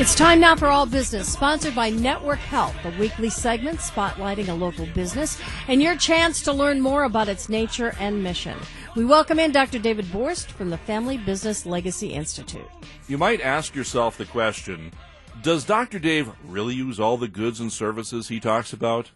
It's time now for All Business, sponsored by Network Health, a weekly segment spotlighting a local business and your chance to learn more about its nature and mission. We welcome in Dr. David Borst from the Family Business Legacy Institute. You might ask yourself the question Does Dr. Dave really use all the goods and services he talks about?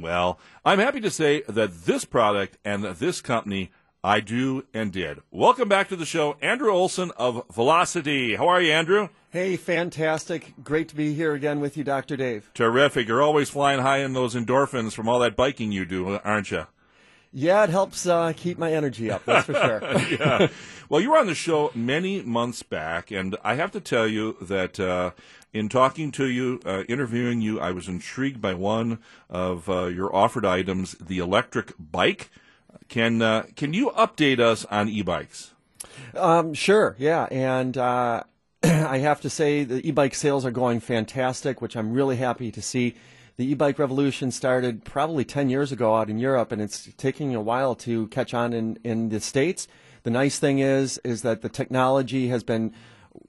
Well, I'm happy to say that this product and this company I do and did. Welcome back to the show, Andrew Ohlsson of VeloCity. How are you, Andrew? Hey, fantastic. Great to be here again with you, Dr. Dave. Terrific. You're always flying high in those endorphins from all that biking you do, aren't you? Yeah, it helps uh, keep my energy up, that's for sure. yeah. Well, you were on the show many months back, and I have to tell you that uh, in talking to you, uh, interviewing you, I was intrigued by one of uh, your offered items, the electric bike. Can uh, can you update us on e-bikes? Um, sure, yeah, and uh, I have to say the e-bike sales are going fantastic, which I'm really happy to see. The e-bike revolution started probably 10 years ago out in Europe, and it's taking a while to catch on in, in the states. The nice thing is is that the technology has been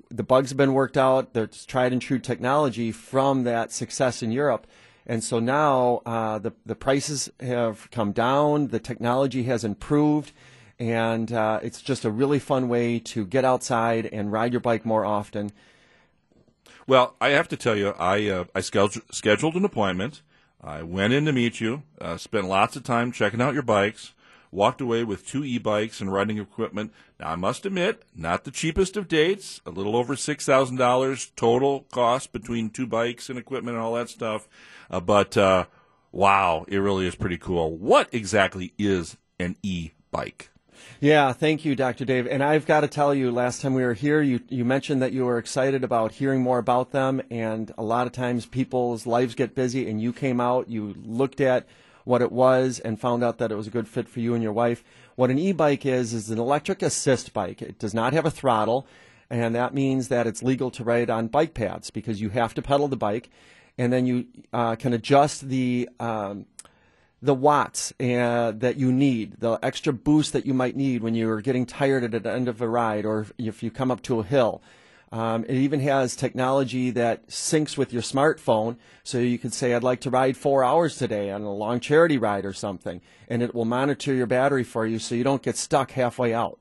the bugs have been worked out. There's tried and true technology from that success in Europe. And so now uh, the, the prices have come down, the technology has improved, and uh, it's just a really fun way to get outside and ride your bike more often. Well, I have to tell you, I, uh, I scheduled an appointment. I went in to meet you, uh, spent lots of time checking out your bikes walked away with two e-bikes and riding equipment. Now, I must admit, not the cheapest of dates, a little over $6,000 total cost between two bikes and equipment and all that stuff. Uh, but uh, wow, it really is pretty cool. What exactly is an e-bike? Yeah, thank you, Dr. Dave. And I've got to tell you, last time we were here, you, you mentioned that you were excited about hearing more about them. And a lot of times people's lives get busy, and you came out, you looked at what it was and found out that it was a good fit for you and your wife. What an e-bike is is an electric assist bike. It does not have a throttle, and that means that it's legal to ride on bike paths because you have to pedal the bike, and then you uh, can adjust the um, the watts uh, that you need, the extra boost that you might need when you're getting tired at the end of a ride, or if you come up to a hill. Um, it even has technology that syncs with your smartphone, so you can say, "I'd like to ride four hours today on a long charity ride or something," and it will monitor your battery for you, so you don't get stuck halfway out.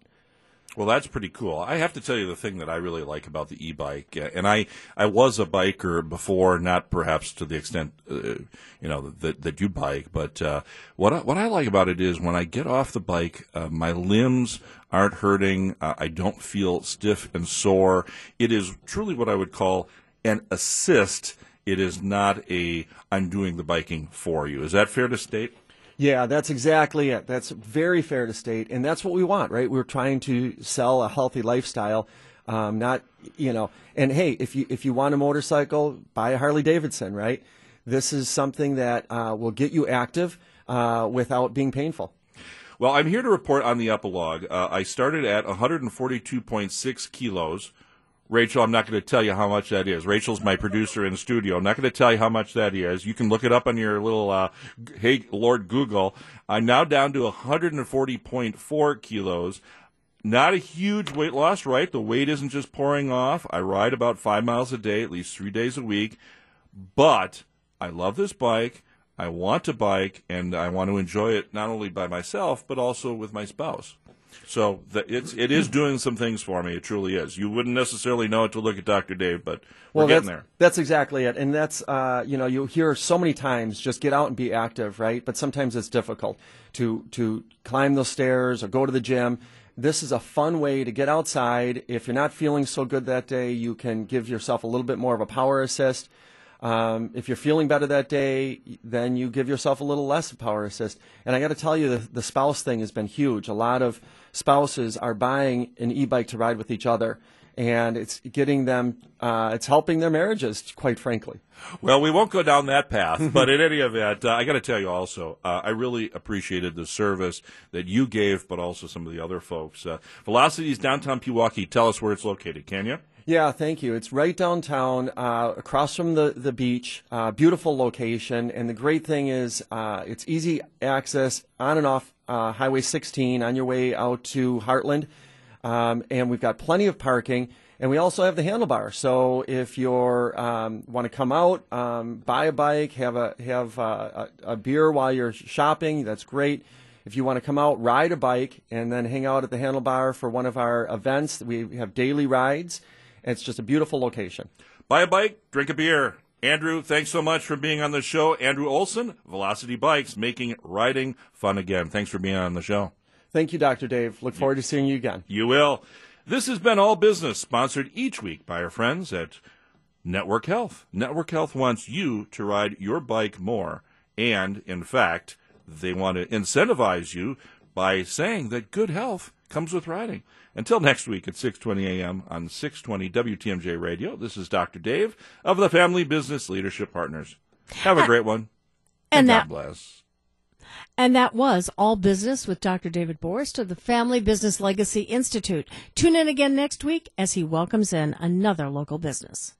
Well, that's pretty cool. I have to tell you the thing that I really like about the e-bike, uh, and I I was a biker before, not perhaps to the extent uh, you know that that you bike, but uh, what I, what I like about it is when I get off the bike, uh, my limbs aren't hurting. Uh, I don't feel stiff and sore. It is truly what I would call an assist. It is not a I'm doing the biking for you. Is that fair to state? Yeah, that's exactly it. That's very fair to state, and that's what we want, right? We're trying to sell a healthy lifestyle, um, not you know. And hey, if you if you want a motorcycle, buy a Harley Davidson, right? This is something that uh, will get you active uh, without being painful. Well, I'm here to report on the epilogue. Uh, I started at 142.6 kilos Rachel, I'm not going to tell you how much that is. Rachel's my producer in studio. I'm not going to tell you how much that is. You can look it up on your little, uh, hey, Lord Google. I'm now down to 140.4 kilos. Not a huge weight loss, right? The weight isn't just pouring off. I ride about five miles a day, at least three days a week. But I love this bike. I want to bike, and I want to enjoy it not only by myself, but also with my spouse. So the, it's it is doing some things for me. It truly is. You wouldn't necessarily know it to look at Dr. Dave, but we're getting that's, there. That's exactly it, and that's uh, you know you hear so many times just get out and be active, right? But sometimes it's difficult to to climb those stairs or go to the gym. This is a fun way to get outside. If you're not feeling so good that day, you can give yourself a little bit more of a power assist. Um, if you're feeling better that day, then you give yourself a little less power assist. And I got to tell you, the, the spouse thing has been huge. A lot of spouses are buying an e-bike to ride with each other and it's getting them uh, it's helping their marriages quite frankly well we won't go down that path but in any event uh, i got to tell you also uh, i really appreciated the service that you gave but also some of the other folks uh, VeloCity's downtown pewaukee tell us where it's located can you yeah, thank you. It's right downtown, uh, across from the, the beach. Uh, beautiful location. And the great thing is uh, it's easy access on and off uh, Highway 16 on your way out to Hartland. Um, and we've got plenty of parking. And we also have the handlebar. So if you um, want to come out, um, buy a bike, have a have a, a beer while you're shopping, that's great. If you want to come out, ride a bike, and then hang out at the handlebar for one of our events, we have daily rides. It's just a beautiful location. Buy a bike, drink a beer. Andrew, thanks so much for being on the show. Andrew Ohlsson, VeloCity Bikes, making riding fun again. Thanks for being on the show. Thank you, Dr. Dave. Look forward to seeing you again. You will. This has been All Business, sponsored each week by our friends at Network Health. Network Health wants you to ride your bike more. And, in fact, they want to incentivize you by saying that good health comes with riding. Until next week at 6:20 a.m. on 620 WTMJ Radio. This is Dr. Dave of the Family Business Leadership Partners. Have a ah, great one. And, and that God bless. And that was All Business with Dr. David Borst of the Family Business Legacy Institute. Tune in again next week as he welcomes in another local business.